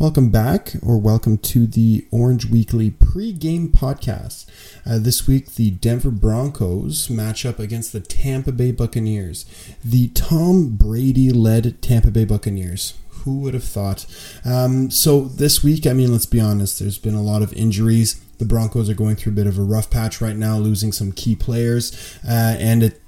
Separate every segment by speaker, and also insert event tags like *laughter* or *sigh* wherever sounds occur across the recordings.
Speaker 1: Welcome back, or welcome to the Orange Weekly pre-game podcast. Uh, this week, the Denver Broncos match up against the Tampa Bay Buccaneers, the Tom Brady-led Tampa Bay Buccaneers. Who would have thought? Um, so this week, I mean, let's be honest. There's been a lot of injuries. The Broncos are going through a bit of a rough patch right now, losing some key players, uh, and it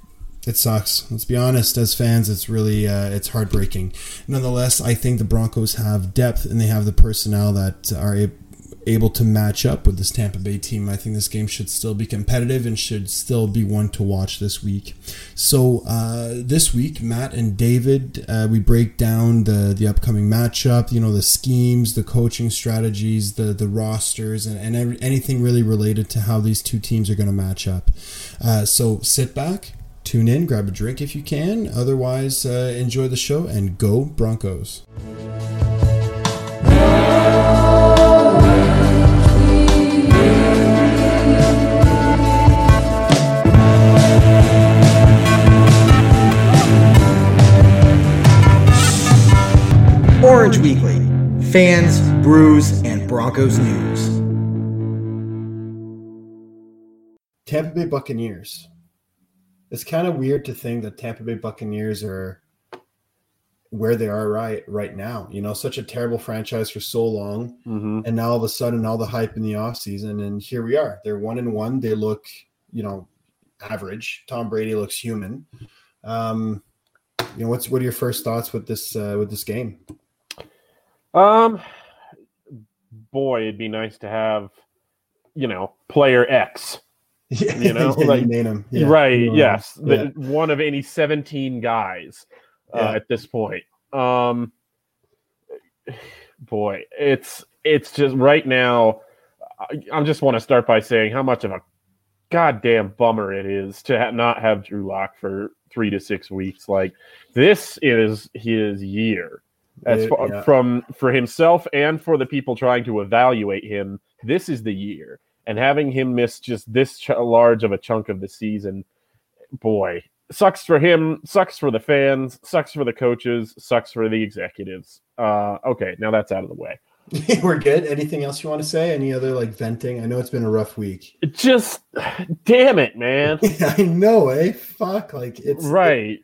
Speaker 1: it sucks. Let's be honest. As fans, it's really uh, it's heartbreaking. Nonetheless, I think the Broncos have depth and they have the personnel that are able to match up with this Tampa Bay team. I think this game should still be competitive and should still be one to watch this week. So uh, this week, Matt and David, uh, we break down the the upcoming matchup. You know the schemes, the coaching strategies, the the rosters, and, and every, anything really related to how these two teams are going to match up. Uh, so sit back tune in, grab a drink if you can. Otherwise, uh, enjoy the show and go Broncos.
Speaker 2: Orange Weekly fans, brews, and Broncos news.
Speaker 1: Tampa Bay Buccaneers. It's kind of weird to think that Tampa Bay Buccaneers are where they are right right now. You know, such a terrible franchise for so long,
Speaker 3: Mm-hmm.
Speaker 1: and now all of a sudden, all the hype in the offseason, and here we are. They're one and one. They look, you know, average. Tom Brady looks human. Um, you know, what's what are your first thoughts with this uh, with this game?
Speaker 3: Um, boy, it'd be nice to have, you know, player X. *laughs* You know,
Speaker 1: Yeah,
Speaker 3: like-
Speaker 1: 'em. Yeah.
Speaker 3: right?
Speaker 1: You know,
Speaker 3: yes,
Speaker 1: yeah.
Speaker 3: the, one of any seventeen guys uh, at this point. Um, boy, it's it's just right now. I, I just want to start by saying how much of a goddamn bummer it is to ha- not have Drew Lock for three to six weeks. Like this is his year as far, from for himself and for the people trying to evaluate him. This is the year, and having him miss just this ch- large of a chunk of the season, boy, sucks for him. Sucks for the fans. Sucks for the coaches. Sucks for the executives. Uh, okay, now that's out of the way. *laughs*
Speaker 1: We're good. Anything else you want to say? Any other like venting? I know it's been a rough week.
Speaker 3: It just, *sighs* damn it, man. *laughs*
Speaker 1: I know, eh? Fuck, like it's
Speaker 3: right.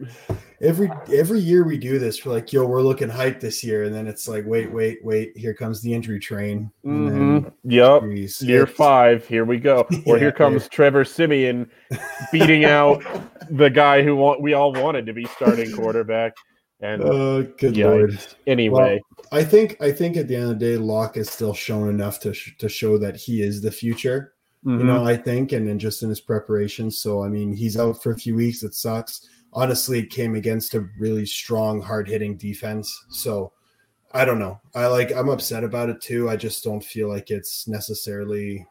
Speaker 1: every every year we do this. We're like, yo, we're looking hype this year, and then it's like, wait, wait, wait. Here comes the injury train. And then,
Speaker 3: Mhm. Yep.
Speaker 1: geez,
Speaker 3: Year five, here we go. *laughs* Or
Speaker 1: Yeah,
Speaker 3: here comes Trevor Siemian beating out the guy who want, we all wanted to be starting quarterback. And
Speaker 1: Oh, good
Speaker 3: Yikes.
Speaker 1: lord.
Speaker 3: anyway,
Speaker 1: I think I think at the end of the day, Lock is still shown enough to sh- to show that he is the future.
Speaker 3: mhm.
Speaker 1: You know, I think, and then just in his preparation. So I mean, he's out for a few weeks. It sucks. Honestly, it came against a really strong, hard hitting defense. So I don't know. I like. I'm upset about it too. I just don't feel like it's necessarily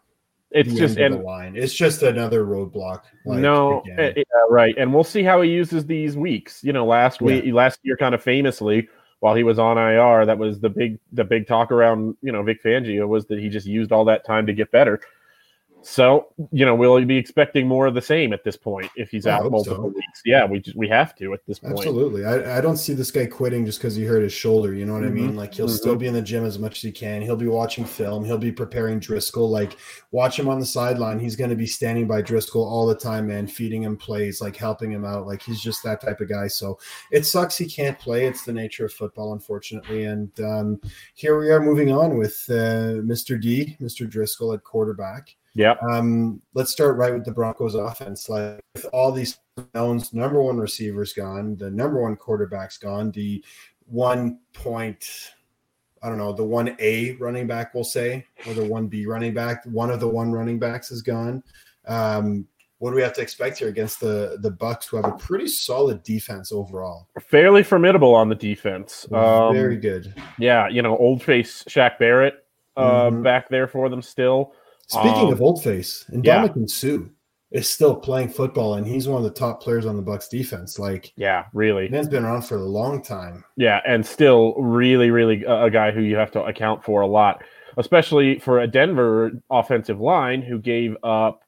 Speaker 3: it's just and
Speaker 1: line. It's just another roadblock. Like,
Speaker 3: no, eh, yeah, right. And we'll see how he uses these weeks. You know, last week, last year, kind of famously, while he was on IR, that was the big, the big talk around. You know, Vic Fangio was that he just used all that time to get better. So, you know, we'll be expecting more of the same at this point if he's
Speaker 1: I
Speaker 3: out multiple
Speaker 1: so.
Speaker 3: weeks. Yeah, we just we have to at this point.
Speaker 1: Absolutely. I, I don't see this guy quitting just because he hurt his shoulder. You know what I mean?
Speaker 3: Mhm.
Speaker 1: Like he'll
Speaker 3: Mhm.
Speaker 1: still be in the gym as much as he can. He'll be watching film. He'll be preparing Driscoll. Like watch him on the sideline. He's going to be standing by Driscoll all the time, man, feeding him plays, like helping him out. Like he's just that type of guy. So it sucks he can't play. It's the nature of football, unfortunately. And um, here we are moving on with uh, Mr. D, Mr. Driscoll at quarterback.
Speaker 3: Yeah.
Speaker 1: Um, let's start right with the Broncos offense. Like with all these knowns, number one receivers gone, the number one quarterback's gone, the one point I don't know, the one A running back, we'll say, or the one B running back. One of the one running backs is gone. Um, what do we have to expect here against the the Bucks, who have a pretty solid defense overall?
Speaker 3: Fairly formidable on the defense. Um,
Speaker 1: Very good.
Speaker 3: Yeah, you know, old face Shaq Barrett uh,
Speaker 1: Mhm.
Speaker 3: back there for them still.
Speaker 1: Speaking
Speaker 3: Um,
Speaker 1: of old face, and
Speaker 3: yeah.
Speaker 1: Ndamukong Suh is still playing football, and he's one of the top players on the Bucks defense. Like,
Speaker 3: Yeah, really.
Speaker 1: man's been around for a long time.
Speaker 3: Yeah, and still really, really a a guy who you have to account for a lot, especially for a Denver offensive line who gave up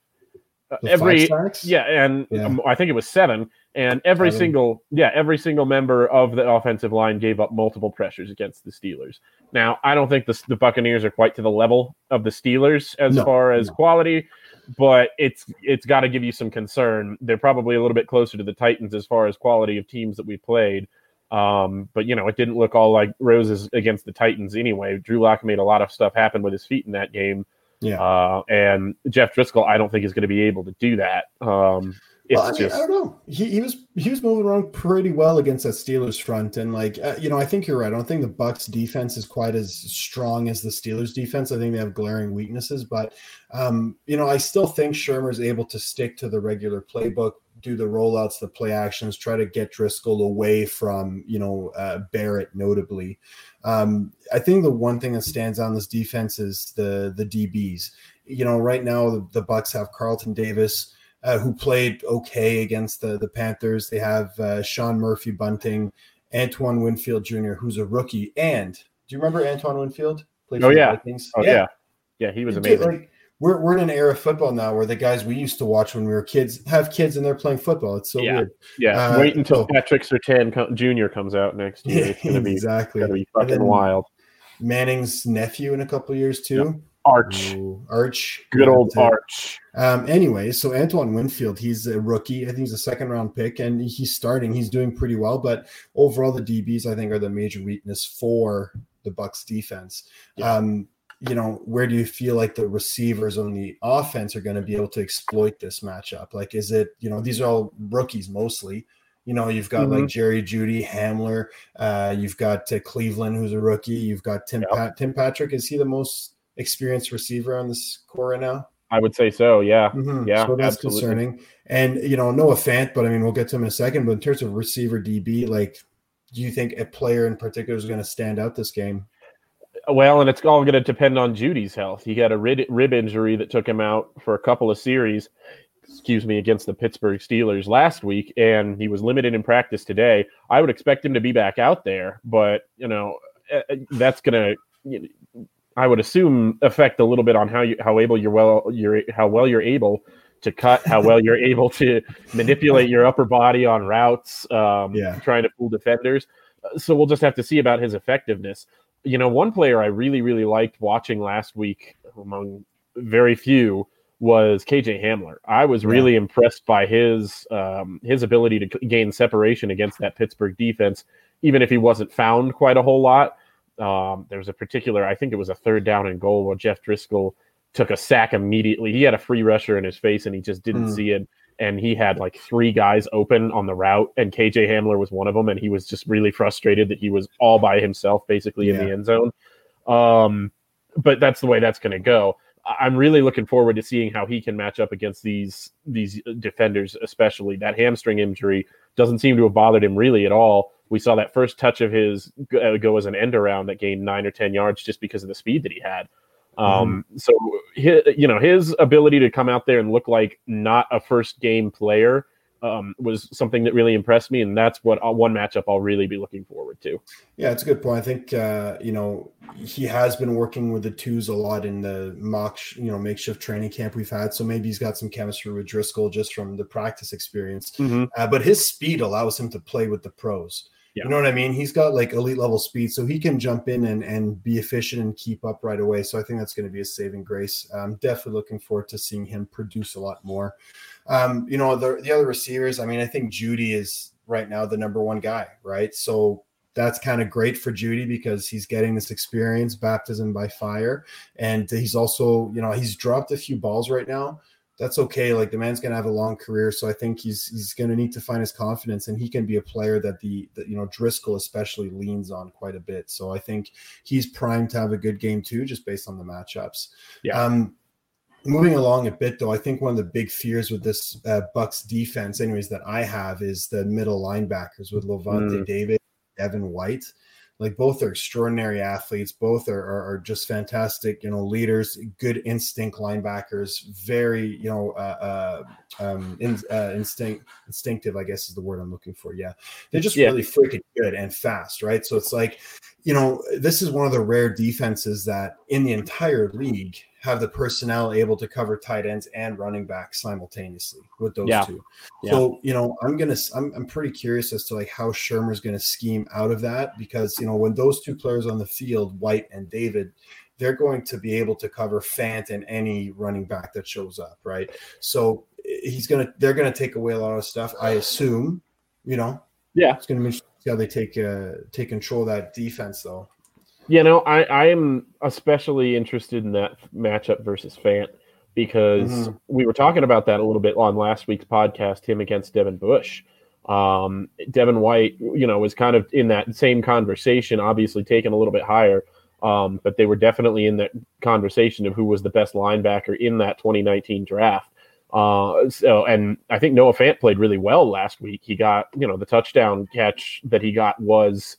Speaker 3: uh,
Speaker 1: The
Speaker 3: every yeah, and
Speaker 1: Yeah.
Speaker 3: I think it was seven, and every
Speaker 1: Seven.
Speaker 3: single yeah, every single member of the offensive line gave up multiple pressures against the Steelers. Now, I don't think the the Buccaneers are quite to the level of the Steelers as
Speaker 1: No,
Speaker 3: far as
Speaker 1: no.
Speaker 3: quality, but it's it's got to give you some concern. They're probably a little bit closer to the Titans as far as quality of teams that we played. Um, but you know, it didn't look all like roses against the Titans anyway. Drew Lock made a lot of stuff happen with his feet in that game.
Speaker 1: Yeah.
Speaker 3: Uh, and Jeff Driscoll, I don't think is going to be able to do that. Um,
Speaker 1: Well, I, mean,
Speaker 3: just
Speaker 1: I don't know. He, he was he was moving around pretty well against that Steelers front, and like uh, you know, I think you're right. I don't think the Bucks defense is quite as strong as the Steelers defense. I think they have glaring weaknesses, but um, you know, I still think Shurmur's able to stick to the regular playbook, do the rollouts, the play actions, try to get Driscoll away from you know uh, Barrett, notably. Um, I think the one thing that stands on this defense is the the DBs. You know, right now the, the Bucks have Carlton Davis uh, who played okay against the the Panthers. They have uh, Sean Murphy Bunting, Antoine Winfield Jr., who's a rookie. And do you remember Antoine Winfield? Played
Speaker 3: Oh, yeah.
Speaker 1: Vikings?
Speaker 3: oh yeah. yeah, Yeah, he was amazing.
Speaker 1: Like, we're, we're in an era of football now where the guys we used to watch when we were kids have kids and they're playing football. It's so
Speaker 3: Yeah.
Speaker 1: weird.
Speaker 3: yeah,
Speaker 1: uh,
Speaker 3: wait until
Speaker 1: oh.
Speaker 3: Patrick Surtain co- Jr. comes out next year. *laughs* It's going to be
Speaker 1: exactly.
Speaker 3: to be fucking
Speaker 1: then
Speaker 3: wild.
Speaker 1: Manning's nephew in a couple of years too.
Speaker 3: Arch,
Speaker 1: Ooh, Arch.
Speaker 3: good old
Speaker 1: Yeah,
Speaker 3: Arch.
Speaker 1: Um, anyway, so Antoine Winfield, he's a rookie. I think he's a second round pick and he's starting. He's doing pretty well, but overall, the DBs I think are the major weakness for the Bucks defense.
Speaker 3: Yeah.
Speaker 1: Um, you know, where do you feel like the receivers on the offense are going to be able to exploit this matchup? Like, is it, you know, these are all rookies mostly. You know, you've got like Jerry Jeudy, Hamler, uh, you've got uh, Cleveland, who's a rookie. You've got Tim
Speaker 3: Yep.
Speaker 1: Pat- Tim Patrick. Is he the most experienced receiver on this core right now?
Speaker 3: I would say so. Yeah,
Speaker 1: Mhm.
Speaker 3: Yeah,
Speaker 1: so that's
Speaker 3: absolutely.
Speaker 1: concerning. And you know, Noah Fant, but I mean, we'll get to him in a second. But in terms of receiver DB, like, do you think a player in particular is going to stand out this game?
Speaker 3: Well, and it's all going to depend on Jeudy's health. He had a rib, rib injury that took him out for a couple of series, excuse me, against the Pittsburgh Steelers last week, and he was limited in practice today. I would expect him to be back out there, but you know eh, eh, that's going to, I would assume, affect a little bit on how you how able you're well you're how well you're able to cut, how well you're able to *laughs* manipulate your upper body on routes, um,
Speaker 1: Yeah.
Speaker 3: trying to fool defenders. Uh, So we'll just have to see about his effectiveness you know, one player I really, really liked watching last week among very few was KJ Hamler. I was really impressed by his um, his ability to gain separation against that Pittsburgh defense, even if he wasn't found quite a whole lot. Um, there was a particular, I think it was a third down and goal where Jeff Driscoll took a sack immediately. He had a free rusher in his face and he just didn't
Speaker 1: Mm.
Speaker 3: see it. And he had like three guys open on the route, and KJ Hamler was one of them. And he was just really frustrated that he was all by himself, basically in the end zone. Um, but that's the way that's going to go. I'm really looking forward to seeing how he can match up against these these defenders, especially that hamstring injury doesn't seem to have bothered him really at all. We saw that first touch of his go, uh, as an end around that gained nine or ten yards just because of the speed that he had. Um, So his, you know his ability to come out there and look like not a first game player um, was something that really impressed me, and that's what uh, one matchup I'll really be looking forward to.
Speaker 1: Yeah, it's a good point. I think uh, you know he has been working with the twos a lot in the mock, you know, makeshift training camp we've had. So maybe he's got some chemistry with Driscoll just from the practice experience. Uh, but his speed allows him to play with the pros.
Speaker 3: Yeah.
Speaker 1: You know what I mean? He's got like elite level speed, so he can jump in and, and be efficient and keep up right away. So I think that's going to be a saving grace. I'm definitely looking forward to seeing him produce a lot more. Um, you know, the, the other receivers, I mean, I think Jeudy is right now the number one guy, right? So that's kind of great for Jeudy because he's getting this experience, baptism by fire. And he's also, you know, he's dropped a few balls right now that's okay. Like the man's gonna have a long career, so I think he's he's gonna need to find his confidence, and he can be a player that the, that you know Driscoll especially leans on quite a bit. So I think he's primed to have a good game too, just based on the matchups.
Speaker 3: Yeah.
Speaker 1: Um, moving along a bit though, I think one of the big fears with this uh, Bucks defense, anyways, that I have is the middle linebackers with Lavonte
Speaker 3: Mm.
Speaker 1: David, Evan White like both are extraordinary athletes. Both are, are, are just fantastic you know leaders good instinct linebackers very you know uh, uh um in, uh, instinct instinctive i guess is the word i'm looking for. Yeah. They're just
Speaker 3: Yeah.
Speaker 1: really freaking good and fast right? So it's like you know this is one of the rare defenses that in the entire league have the personnel able to cover tight ends and running backs simultaneously with those
Speaker 3: Yeah.
Speaker 1: two
Speaker 3: Yeah.
Speaker 1: so you know, I'm gonna I'm, I'm pretty curious as to like how Shurmur's gonna scheme out of that because you know when those two players on the field, White and David, they're going to be able to cover Fant and any running back that shows up, right? So he's gonna they're gonna take away a lot of stuff. I assume, you know,
Speaker 3: Yeah.
Speaker 1: it's gonna be interesting to see how they take uh take control of that defense though.
Speaker 3: You know, I, I am especially interested in that matchup versus Fant because
Speaker 1: Mhm.
Speaker 3: we were talking about that a little bit on last week's podcast, him against Devin Bush. Um, Devin White, you know, was kind of in that same conversation, obviously taken a little bit higher, um, but they were definitely in that conversation of who was the best linebacker in that 2019 draft. Uh, so, and I think Noah Fant played really well last week. He got, you know, the touchdown catch that he got was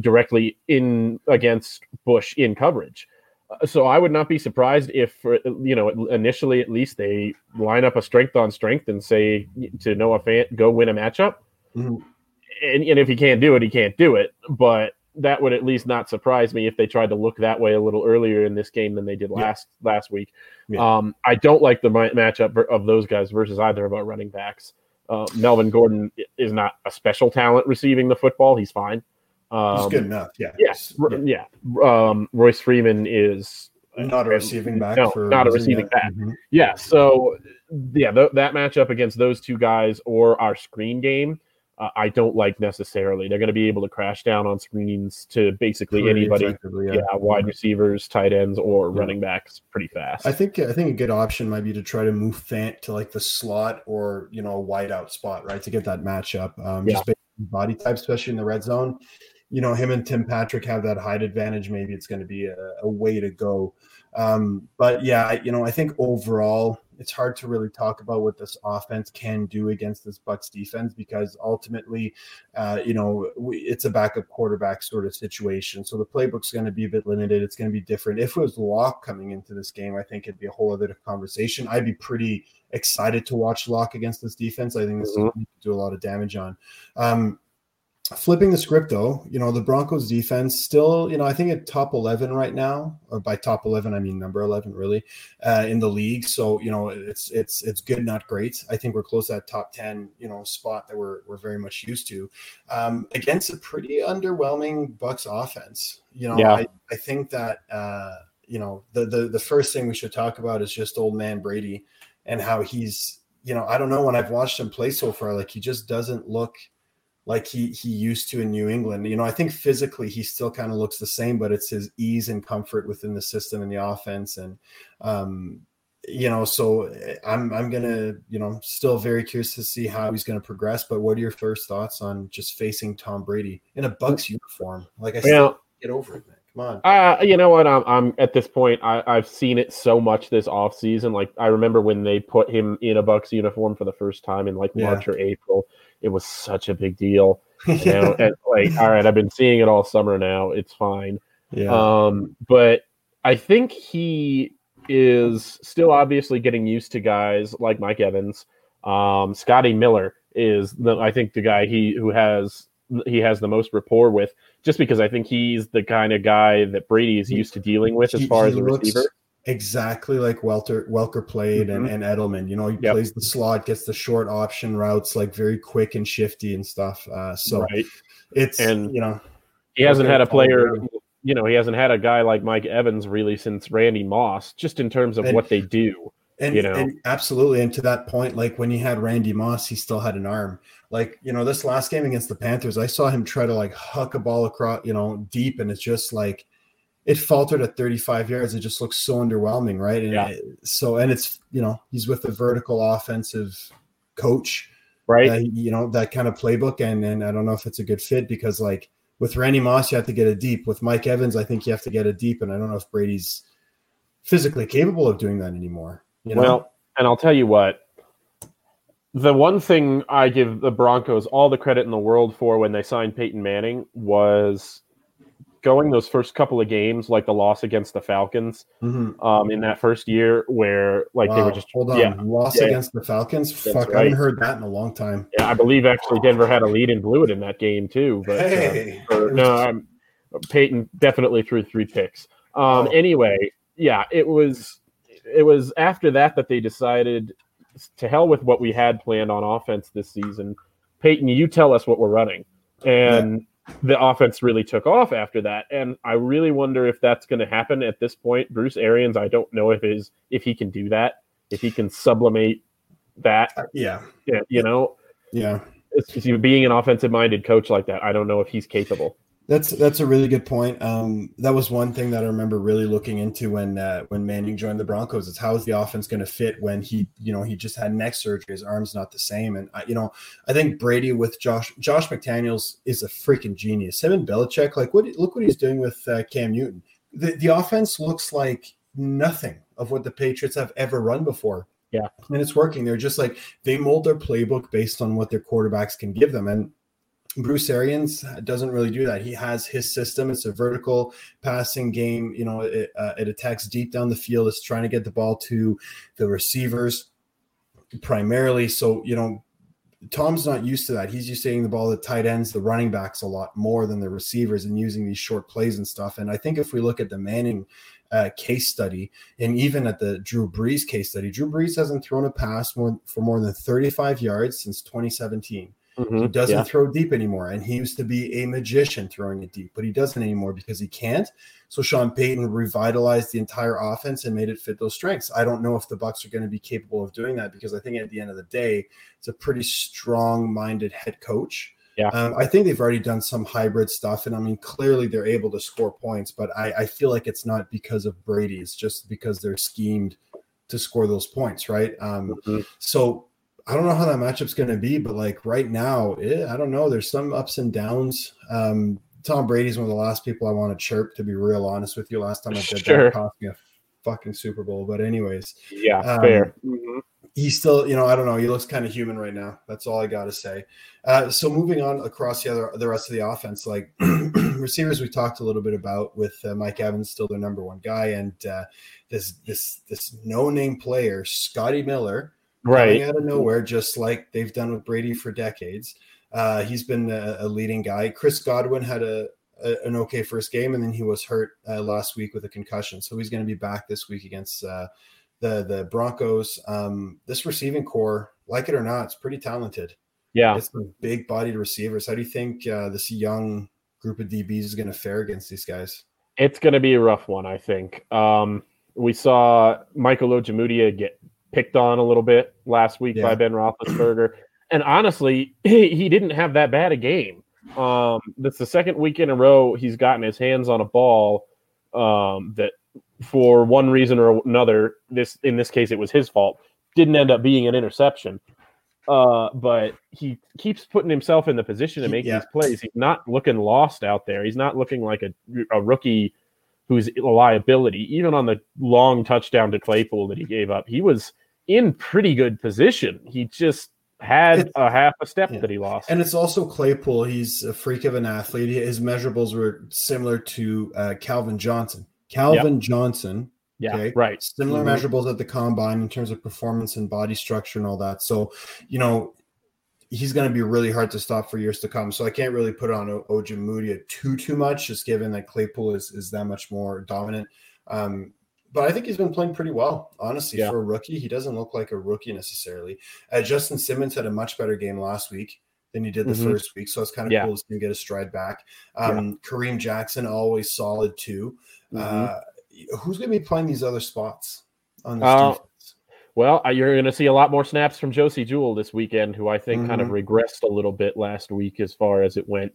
Speaker 3: directly in against Bush in coverage. Uh, So I would not be surprised if, uh, you know, initially at least they line up a strength on strength and say to Noah Fant, go win a matchup.
Speaker 1: Mhm.
Speaker 3: And, and if he can't do it, he can't do it. But that would at least not surprise me if they tried to look that way a little earlier in this game than they did
Speaker 1: Yeah.
Speaker 3: last last week.
Speaker 1: Yeah.
Speaker 3: Um, I don't like the matchup of those guys versus either of our running backs. Uh, Melvin Gordon is not a special talent receiving the football. He's fine. Um,
Speaker 1: He's good enough, yeah.
Speaker 3: Yes,
Speaker 1: Yeah.
Speaker 3: yeah. Um, Royce Freeman is
Speaker 1: Not a receiving back
Speaker 3: No,
Speaker 1: for
Speaker 3: not a receiving
Speaker 1: yeah.
Speaker 3: back.
Speaker 1: Mhm.
Speaker 3: Yeah, so yeah, th- that matchup against those two guys or our screen game, uh, I don't like necessarily. They're going to be able to crash down on screens to basically
Speaker 1: Pretty
Speaker 3: anybody.
Speaker 1: effectively,
Speaker 3: Yeah. wide receivers, tight ends, or
Speaker 1: Yeah.
Speaker 3: running backs pretty fast.
Speaker 1: I think I think a good option might be to try to move Fant to like the slot or you know a wide out spot, right, to get that matchup. Um,
Speaker 3: Yeah.
Speaker 1: Just based body type, especially in the red zone. You know, him and Tim Patrick have that height advantage. Maybe it's going to be a, a way to go. Um, but yeah, you know, I think overall it's hard to really talk about what this offense can do against this Bucks defense because ultimately, uh, you know, we, it's a backup quarterback sort of situation. So the playbook's going to be a bit limited. It's going to be different. If it was Lock coming into this game, I think it'd be a whole other conversation. I'd be pretty excited to watch Lock against this defense. I think this
Speaker 3: Mhm.
Speaker 1: is do a lot of damage on. Um, flipping the script though, you know, the Broncos defense still, you know, I think at top 11 right now, or by top 11, I mean number 11 really, uh, in the league. So, you know, it's, it's, it's good, not great. I think we're close to that top 10, you know, spot that we're, we're very much used to, um, against a pretty underwhelming Bucks offense. You know,
Speaker 3: Yeah.
Speaker 1: I, I think that, uh, you know, the, the, the first thing we should talk about is just old man Brady and how he's, you know, I don't know when I've watched him play so far, like he just doesn't look like he he used to in New England. You know, I think physically he still kind of looks the same, but it's his ease and comfort within the system and the offense. And um, you know, so eh, I'm I'm gonna, you know, still very curious to see how he's gonna progress. But what are your first thoughts on just facing Tom Brady in a Bucks uniform? Like I said, get over it, man. Come on.
Speaker 3: Uh, you know what? I'm, I'm at this point. I, I've seen it so much this off season. Like I remember when they put him in a Bucks uniform for the first time in like
Speaker 1: Yeah.
Speaker 3: March or April. It was such a big deal. *laughs* You know, and like, all right, I've been seeing it all summer now. It's fine.
Speaker 1: yeah.
Speaker 3: Um, but I think he is still obviously getting used to guys like Mike Evans. Um, Scotty Miller is the I think the guy he who has he has the most rapport with, just because I think he's the kind of guy that Brady is used to dealing with as
Speaker 1: He-
Speaker 3: far as a
Speaker 1: looks
Speaker 3: receiver.
Speaker 1: Exactly like Welter Welker played and,
Speaker 3: Mhm.
Speaker 1: and Edelman. You know, he
Speaker 3: Yep.
Speaker 1: plays the slot, gets the short option routes, like very quick and shifty and stuff. Uh, so
Speaker 3: right.
Speaker 1: it's
Speaker 3: And-
Speaker 1: you know
Speaker 3: He hasn't had a player,
Speaker 1: Brown.
Speaker 3: you know, he hasn't had a guy like Mike Evans really since Randy Moss, just in terms of
Speaker 1: And-
Speaker 3: what they do.
Speaker 1: and,
Speaker 3: you know.
Speaker 1: and absolutely and to that point, like when he had Randy Moss, he still had an arm. Like you know, this last game against the Panthers, I saw him try to like huck a ball across, you know, deep, and it's just like it faltered at 35 yards. It just looks so underwhelming, right? And
Speaker 3: Yeah.
Speaker 1: it- so, and it's you know he's with a vertical offensive coach,
Speaker 3: right?
Speaker 1: uh, you know that kind of playbook, and and I don't know if it's a good fit because like with Randy Moss, you have to get a deep. With Mike Evans, I think you have to get a deep, and I don't know if Brady's physically capable of doing that anymore. You know?
Speaker 3: Well, and I'll tell you what. The one thing I give the Broncos all the credit in the world for when they signed Peyton Manning was going those first couple of games, like the loss against the Falcons
Speaker 1: Mhm.
Speaker 3: um, in that first year, where like they were just
Speaker 1: hold on,
Speaker 3: yeah,
Speaker 1: loss
Speaker 3: yeah,
Speaker 1: against the Falcons.
Speaker 3: That's
Speaker 1: Fuck, I
Speaker 3: right.
Speaker 1: haven't heard that in a long time.
Speaker 3: yeah, I believe actually Denver had a lead and blew it in that game too. But uh,
Speaker 1: Hey.
Speaker 3: or- no, I'm, Peyton definitely threw three picks. Um,
Speaker 1: Oh.
Speaker 3: Anyway, yeah, it was it was after that that they decided to hell with what we had planned on offense this season. Peyton, you tell us what we're running, and the offense really took off after that. And I really wonder if that's going to happen at this point. Bruce Arians, I don't know if is if he can do that, if he can sublimate that.
Speaker 1: Uh, yeah,
Speaker 3: Yeah, you know,
Speaker 1: yeah.
Speaker 3: it's, it's being an offensive minded coach like that. I don't know if he's capable.
Speaker 1: That's that's a really good point. Um, that was one thing that I remember really looking into when uh, when Manning joined the Broncos. Is how is the offense going to fit when he you know he just had neck surgery, his arm's not the same, and I, you know I think Brady with Josh Josh McDaniels is a freaking genius. Him and Belichick, like what look what he's doing with uh, Cam Newton. The the offense looks like nothing of what the Patriots have ever run before.
Speaker 3: Yeah.
Speaker 1: and it's working. They're just like they mold their playbook based on what their quarterbacks can give them, and Bruce Arians doesn't really do that. He has his system. It's a vertical passing game. You know, it, uh, it attacks deep down the field. It's trying to get the ball to the receivers primarily. So, you know, Tom's not used to that. He's used to getting the ball to tight ends, the running backs a lot more than the receivers and using these short plays and stuff. And I think if we look at the Manning uh, case study and even at the Drew Brees case study, Drew Brees hasn't thrown a pass more, for more than 35 yards since 2017. He
Speaker 3: Mhm,
Speaker 1: doesn't
Speaker 3: yeah.
Speaker 1: throw deep anymore. And he used to be a magician throwing it deep, but he doesn't anymore because he can't. So Sean Payton revitalized the entire offense and made it fit those strengths. I don't know if the Bucks are going to be capable of doing that because I think at the end of the day, it's a pretty strong-minded head coach.
Speaker 3: Yeah.
Speaker 1: Um, I think they've already done some hybrid stuff, and I mean, clearly they're able to score points, but I, I feel like it's not because of Brady. It's just because they're schemed to score those points, right? Um,
Speaker 3: Mhm.
Speaker 1: so I don't know how that matchup's going to be, but like right now, eh, I don't know. There's some ups and downs. Um, Tom Brady's one of the last people I want to chirp, to be real honest with you. Last time I did
Speaker 3: Sure.
Speaker 1: that, cost me a fucking Super Bowl. But anyways,
Speaker 3: Yeah,
Speaker 1: Um,
Speaker 3: fair. Mhm.
Speaker 1: he's still, you know, I don't know. He looks kind of human right now. That's all I got to say. Uh, so moving on across the other, the rest of the offense, like *clears throat* receivers, we talked a little bit about with uh, Mike Evans still their number one guy, and uh, this this this no name player, Scotty Miller,
Speaker 3: Right.
Speaker 1: out of nowhere, just like they've done with Brady for decades. Uh, he's been a, a leading guy. Chris Godwin had a, a an okay first game, and then he was hurt uh, last week with a concussion, so he's going to be back this week against uh, the the Broncos. Um, this receiving core, like it or not, it's pretty talented.
Speaker 3: Yeah.
Speaker 1: It's some big bodied receivers. How do you think uh, this young group of DBs is going to fare against these guys?
Speaker 3: It's going to be a rough one, I think. Um, we saw Michael Ojemudia get picked on a little bit last week by Ben Roethlisberger, *clears throat* and honestly, *clears throat* he, he didn't have that bad a game. Um, that's the second week in a row he's gotten his hands on a ball um, that, for one reason or another, this in this case it was his fault, didn't end up being an interception. Uh, but he keeps putting himself in the position to make
Speaker 1: Yeah.
Speaker 3: these plays. He's not looking lost out there. He's not looking like a, a rookie who's a liability. Even on the long touchdown to Claypool that he gave up, he was in pretty good position. He just had
Speaker 1: It's-
Speaker 3: a half a step
Speaker 1: yeah.
Speaker 3: that he lost.
Speaker 1: And it's also Claypool. He's a freak of an athlete. His measurables were similar to uh, Calvin Johnson. Calvin Johnson,
Speaker 3: yeah,
Speaker 1: okay,
Speaker 3: right.
Speaker 1: similar
Speaker 3: Mhm.
Speaker 1: measurables at the combine in terms of performance and body structure and all that. So, you know, he's going to be really hard to stop for years to come. So I can't really put on O- Ojemudia too too much, just given that Claypool is is that much more dominant. Um, but I think he's been playing pretty well, honestly,
Speaker 3: Yeah.
Speaker 1: for a rookie. He doesn't look like a rookie necessarily. Uh, Justin Simmons had a much better game last week than he did the
Speaker 3: Mhm.
Speaker 1: first week, so it's kind of
Speaker 3: Yeah.
Speaker 1: cool to see him get a stride back. Um, Kareem Jackson always solid too.
Speaker 3: Mhm.
Speaker 1: Uh, who's going to be playing these other spots on this
Speaker 3: Uh,
Speaker 1: defense?
Speaker 3: Well, uh, you're going to see a lot more snaps from Josey Jewell this weekend, who I think kind of
Speaker 1: Mhm.
Speaker 3: regressed a little bit last week as far as it went.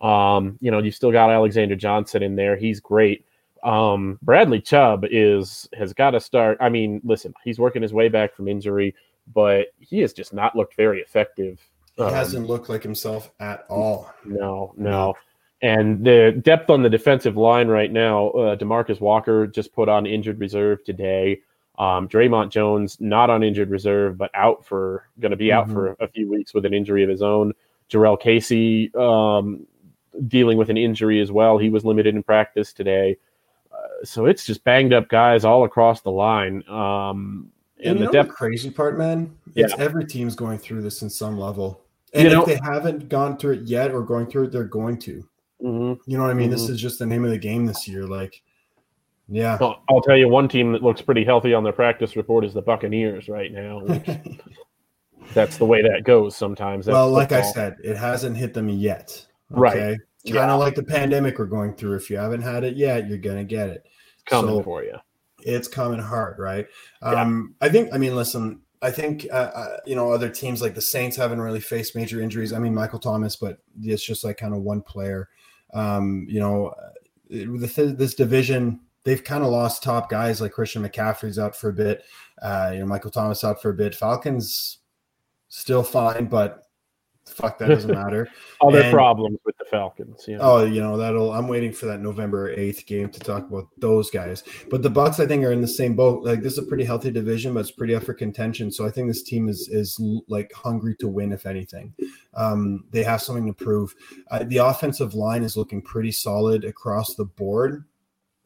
Speaker 3: Um, you know, you still got Alexander Johnson in there. He's great. Um, Bradley Chubb is has got to start. I mean, listen, he's working his way back from injury, but he has just not looked very effective.
Speaker 1: He
Speaker 3: Um,
Speaker 1: hasn't looked like himself at all.
Speaker 3: no, no. And the depth on the defensive line right now, uh, Demarcus Walker just put on injured reserve today. Um, Dre'Mont Jones not on injured reserve, but out for going to be out
Speaker 1: Mhm.
Speaker 3: for a few weeks with an injury of his own. Jurrell Casey um, dealing with an injury as well. He was limited in practice today. So it's just banged up guys all across the line. Um,
Speaker 1: And
Speaker 3: and the depth,
Speaker 1: the crazy part, man?
Speaker 3: Yeah.
Speaker 1: It's every team's going through this in some level. And
Speaker 3: You
Speaker 1: if
Speaker 3: know-
Speaker 1: they haven't gone through it yet or going through it, they're going to.
Speaker 3: Mhm.
Speaker 1: You know what I mean? This
Speaker 3: Mhm.
Speaker 1: is just the name of the game this year. Like, yeah.
Speaker 3: Well, I'll tell you one team that looks pretty healthy on their practice report is the Buccaneers right now. which *laughs* that's the way that goes sometimes. That's
Speaker 1: well, like I said, it hasn't hit them yet.
Speaker 3: Right.
Speaker 1: Kind
Speaker 3: Yeah.
Speaker 1: of like the pandemic we're going through. If you haven't had it yet, you're gonna get it.
Speaker 3: It's coming
Speaker 1: So-
Speaker 3: for you.
Speaker 1: it's coming hard, right?
Speaker 3: Yeah.
Speaker 1: Um, I think. I mean, listen. I think uh, uh, you know other teams like the Saints haven't really faced major injuries. I mean, Michael Thomas, but it's just like kind of one player. Um, you know, uh, the, this division they've kind of lost top guys like Christian McCaffrey's out for a bit. Uh, you know, Michael Thomas out for a bit. Falcons still fine, but fuck that doesn't *laughs* matter.
Speaker 3: Other
Speaker 1: And-
Speaker 3: problems with the Falcons. Yeah.
Speaker 1: Oh, you know that'll. I'm waiting for that November eighth game to talk about those guys. But the Bucks, I think, are in the same boat. Like this is a pretty healthy division, but it's pretty up for contention. So I think this team is is like hungry to win. If anything, um, they have something to prove. Uh, the offensive line is looking pretty solid across the board.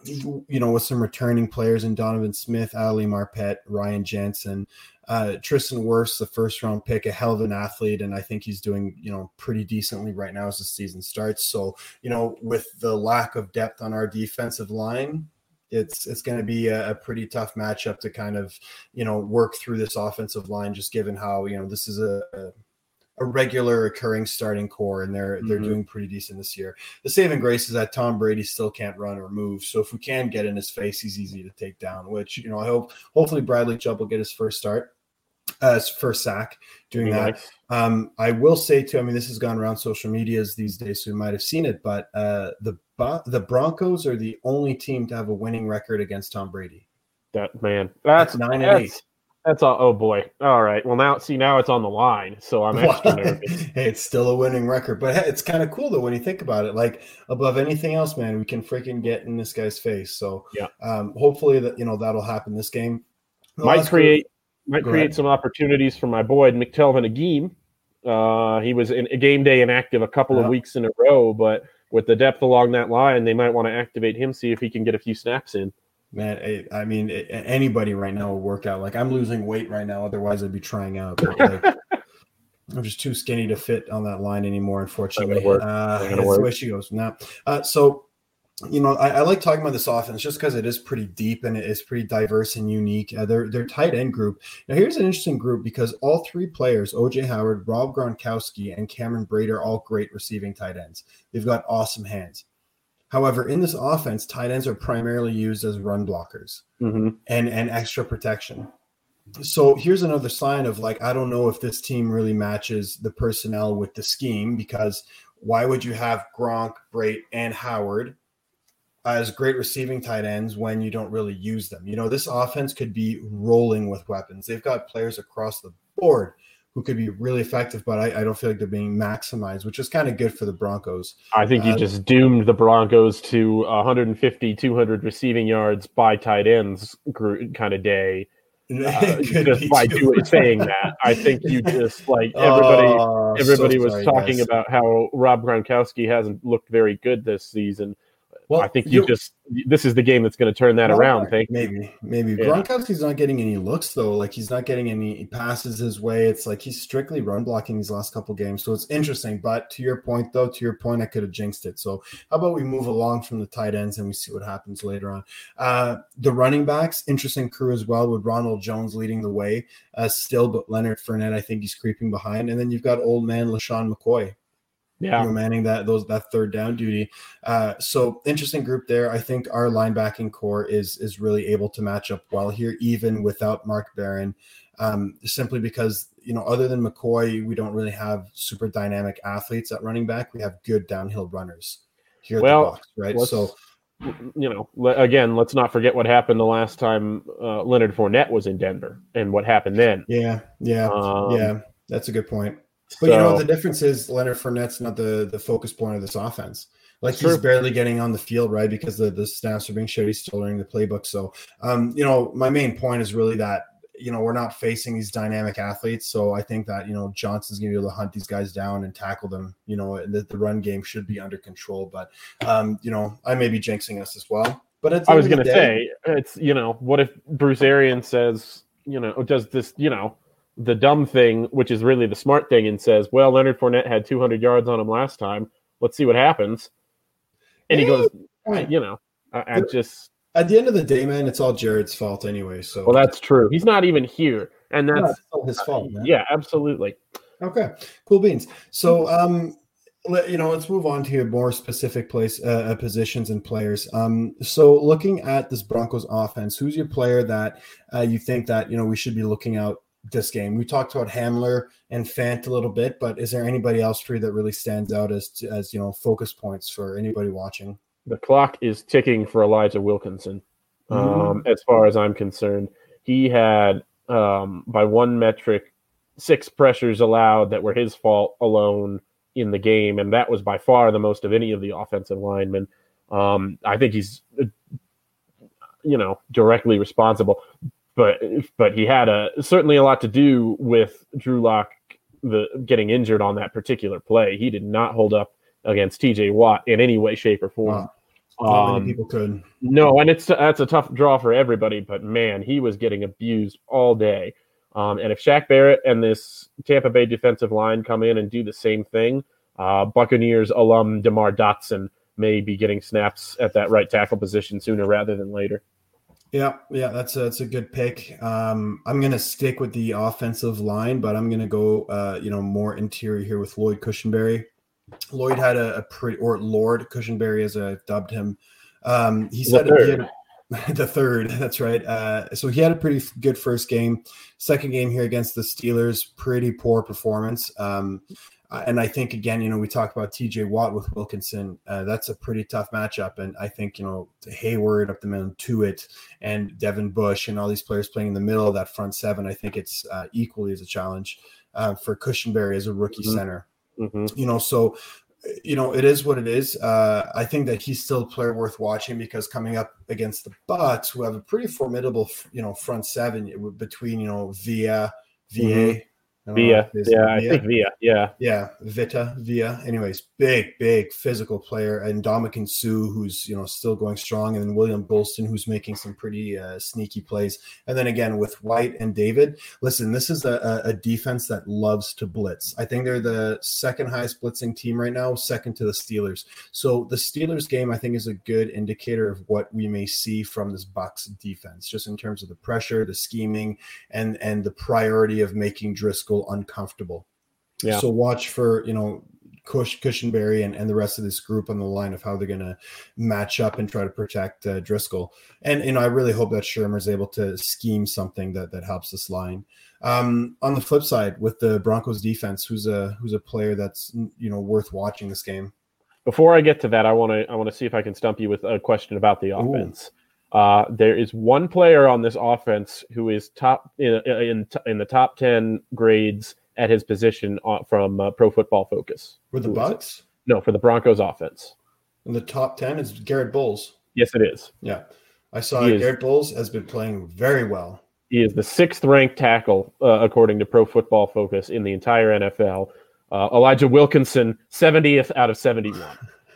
Speaker 1: You know, with some returning players in Donovan Smith, Ali Marpet, Ryan Jensen, uh, Tristan Wirfs, the first round pick, a hell of an athlete, and I think he's doing you know pretty decently right now as the season starts. So you know, with the lack of depth on our defensive line, it's it's going to be a, a pretty tough matchup to kind of you know work through this offensive line, just given how you know this is a, a regular occurring starting core, and they're they're
Speaker 3: Mhm.
Speaker 1: doing pretty decent this year. The saving grace is that Tom Brady still can't run or move, so if we can get in his face, he's easy to take down. Which you know, I hope hopefully Bradley Chubb will get his first start, uh, first sack doing that. Um, I will say too. I mean, this has gone around social medias these days, so you might have seen it. But uh, the the Broncos are the only team to have a winning record against Tom Brady.
Speaker 3: That man. That's
Speaker 1: Nine and
Speaker 3: that's,
Speaker 1: eight.
Speaker 3: That's all. Oh boy. All right. Well, now see now it's on the line, so I'm extra nervous. *laughs*
Speaker 1: hey, it's still a winning record, but hey, it's kind of cool though when you think about it. Like above anything else, man, we can freaking get in this guy's face. So
Speaker 3: Yeah.
Speaker 1: um, hopefully that you know that'll happen this game. The
Speaker 3: might create might
Speaker 1: Go
Speaker 3: create
Speaker 1: ahead.
Speaker 3: some opportunities for my boy McTelvin Agim. Uh, he was in a game day inactive a couple
Speaker 1: Yeah.
Speaker 3: of weeks in a row, but with the depth along that line, they might want to activate him, see if he can get a few snaps in.
Speaker 1: Man, I, I mean, anybody right now will work out. Like I'm losing weight right now, otherwise I'd be trying out. But, like, *laughs* I'm just too skinny to fit on that line anymore, unfortunately.
Speaker 3: work.
Speaker 1: Uh, that's
Speaker 3: gonna
Speaker 1: the way she goes. Now, uh, so you know, I, I like talking about this offense just because it is pretty deep and it is pretty diverse and unique. Uh, their their tight end group. Now, here's an interesting group because all three players, OJ Howard, Rob Gronkowski, and Cameron Brate, are all great receiving tight ends. They've got awesome hands. However, in this offense, tight ends are primarily used as run blockers
Speaker 3: Mm-hmm.
Speaker 1: and and extra protection. So here's another sign of like I don't know if this team really matches the personnel with the scheme because why would you have Gronk, Brate, and Howard as great receiving tight ends when you don't really use them? You know, this offense could be rolling with weapons. They've got players across the board who could be really effective, but I, I don't feel like they're being maximized, which is kind of good for the Broncos.
Speaker 3: I think you
Speaker 1: Uh,
Speaker 3: just doomed the Broncos to 150, 200 receiving yards by tight ends kind of day. *laughs* Uh, just by doing saying that, I think you *laughs* just like everybody.
Speaker 1: Oh,
Speaker 3: everybody
Speaker 1: so
Speaker 3: was
Speaker 1: sorry,
Speaker 3: talking
Speaker 1: guys.
Speaker 3: about how Rob Gronkowski hasn't looked very good this season.
Speaker 1: Well,
Speaker 3: I think you just this is the game that's going to turn that
Speaker 1: Well,
Speaker 3: around. Thank
Speaker 1: maybe, maybe
Speaker 3: Yeah.
Speaker 1: Gronkowski's not getting any looks though. Like he's not getting any passes his way. It's like he's strictly run blocking these last couple games. So it's interesting. But to your point, though, to your point, I could have jinxed it. So how about we move along from the tight ends and we see what happens later on. Uh, the running backs, interesting crew as well, with Ronald Jones leading the way uh, still, but Leonard Fournette, I think he's creeping behind. And then you've got old man LeSean McCoy
Speaker 3: Yeah,
Speaker 1: you know, manning that those that third down duty. Uh, so interesting group there. I think our linebacking core is is really able to match up well here, even without Mark Barron. Um, simply because you know, other than McCoy, we don't really have super dynamic athletes at running back. We have good downhill runners here at
Speaker 3: Well,
Speaker 1: the box, right? So
Speaker 3: you know, again, let's not forget what happened the last time uh, Leonard Fournette was in Denver and what happened then.
Speaker 1: Yeah, yeah,
Speaker 3: Um,
Speaker 1: yeah. That's a good point. But you know
Speaker 3: So-
Speaker 1: the difference is Leonard Fournette's not the the focus point of this offense. Like he's
Speaker 3: True.
Speaker 1: barely getting on the field, right? Because the the snaps are being shared. He's still learning the playbook. So, um, you know, my main point is really that you know we're not facing these dynamic athletes. So I think that you know Johnson's gonna be able to hunt these guys down and tackle them. You know, and that the run game should be under control. But um, you know, I may be jinxing us as well. But
Speaker 3: I was going to say, it's, you know, what if Bruce Arians says, you know, does this, you know, the dumb thing, which is really the smart thing, and says, well, Leonard Fournette had 200 yards on him last time. Let's see what happens. And he goes, you know, I, I just,
Speaker 1: at the end of the day, man, it's all Jared's fault anyway. So
Speaker 3: well, that's true. He's not even here. And that's,
Speaker 1: his fault. Man.
Speaker 3: yeah, absolutely.
Speaker 1: Okay, cool beans. So, um, let, you know, let's move on to your more specific place uh, uh, positions and players. Um, so looking at this Broncos offense, who's your player that uh, you think that you know we should be looking out this game? We talked about Hamler and Fant a little bit, but is there anybody else for you that really stands out as as you know focus points for anybody watching?
Speaker 3: the clock is ticking for Elijah Wilkinson. Um, as far as I'm concerned, he had, um, by one metric, six pressures allowed that were his fault alone in the game, and that was by far the most of any of the offensive linemen. Um, I think he's, uh, you know, directly responsible, but but he had a certainly a lot to do with Drew Lock the getting injured on that particular play. He did not hold up against T.J. Watt in any way, shape, or form.
Speaker 1: Wow.
Speaker 3: Um,
Speaker 1: people could.
Speaker 3: no, and it's that's a tough draw for everybody, but man, he was getting abused all day. Um, and if Shaq Barrett and this Tampa Bay defensive line come in and do the same thing, uh, Buccaneers alum Demar Dotson may be getting snaps at that right tackle position sooner rather than later.
Speaker 1: Yeah, yeah, that's a, that's a good pick. Um, I'm gonna stick with the offensive line, but I'm gonna go, uh, you know, more interior here with Lloyd Cushenberry. Lloyd had a, a pretty, or Lord Cushenberry, as I dubbed him. Um, he said he had, *laughs* the third. That's right. Uh, so he had a pretty good first game. Second game here against the Steelers, pretty poor performance. Um, uh, and I think again, you know, we talk about T.J. Watt with Wilkinson. Uh, that's a pretty tough matchup, and I think you know Heyward up the middle to it, and Devin Bush, and all these players playing in the middle of that front seven. I think it's uh, equally as a challenge uh, for Cushenberry as a rookie
Speaker 3: Mhm.
Speaker 1: center
Speaker 3: hmm
Speaker 1: you know so you know it is what it is uh i think that he's still a player worth watching because coming up against the bucks who have a pretty formidable you know front seven between you know via va
Speaker 3: Via, yeah, I think Via, yeah,
Speaker 1: yeah, Vita, Via. Anyways, big, big physical player, and Ndamukong Suh, who's you know still going strong, and then William Bolston, who's making some pretty uh, sneaky plays. And then again with White and David. Listen, this is a, a a defense that loves to blitz. I think they're the second highest blitzing team right now, second to the Steelers. So the Steelers game, I think, is a good indicator of what we may see from this Bucks defense, just in terms of the pressure, the scheming, and and the priority of making Driscoll uncomfortable.
Speaker 3: Yeah.
Speaker 1: So watch for you know Cush Cushenberry and, and the rest of this group on the line of how they're going to match up and try to protect uh, Driscoll. And you know I really hope that Shurmur is able to scheme something that that helps this line. Um, on the flip side, with the Broncos defense, who's a who's a player that's you know worth watching this game.
Speaker 3: Before I get to that, I want to I want to see if I can stump you with a question about the offense. Uh, there is one player on this offense who is top in in, in the top ten grades at his position uh, from uh, Pro Football Focus.
Speaker 1: For the
Speaker 3: is?
Speaker 1: Bucks,
Speaker 3: No, for the Broncos offense.
Speaker 1: in the top ten is Garrett Bolles.
Speaker 3: Yes, it is.
Speaker 1: Yeah, I saw
Speaker 3: He is-
Speaker 1: Garrett Bolles has been playing very well.
Speaker 3: He is the sixth ranked tackle uh, according to Pro Football Focus in the entire NFL. Uh, Elijah Wilkinson, 70th out of 71.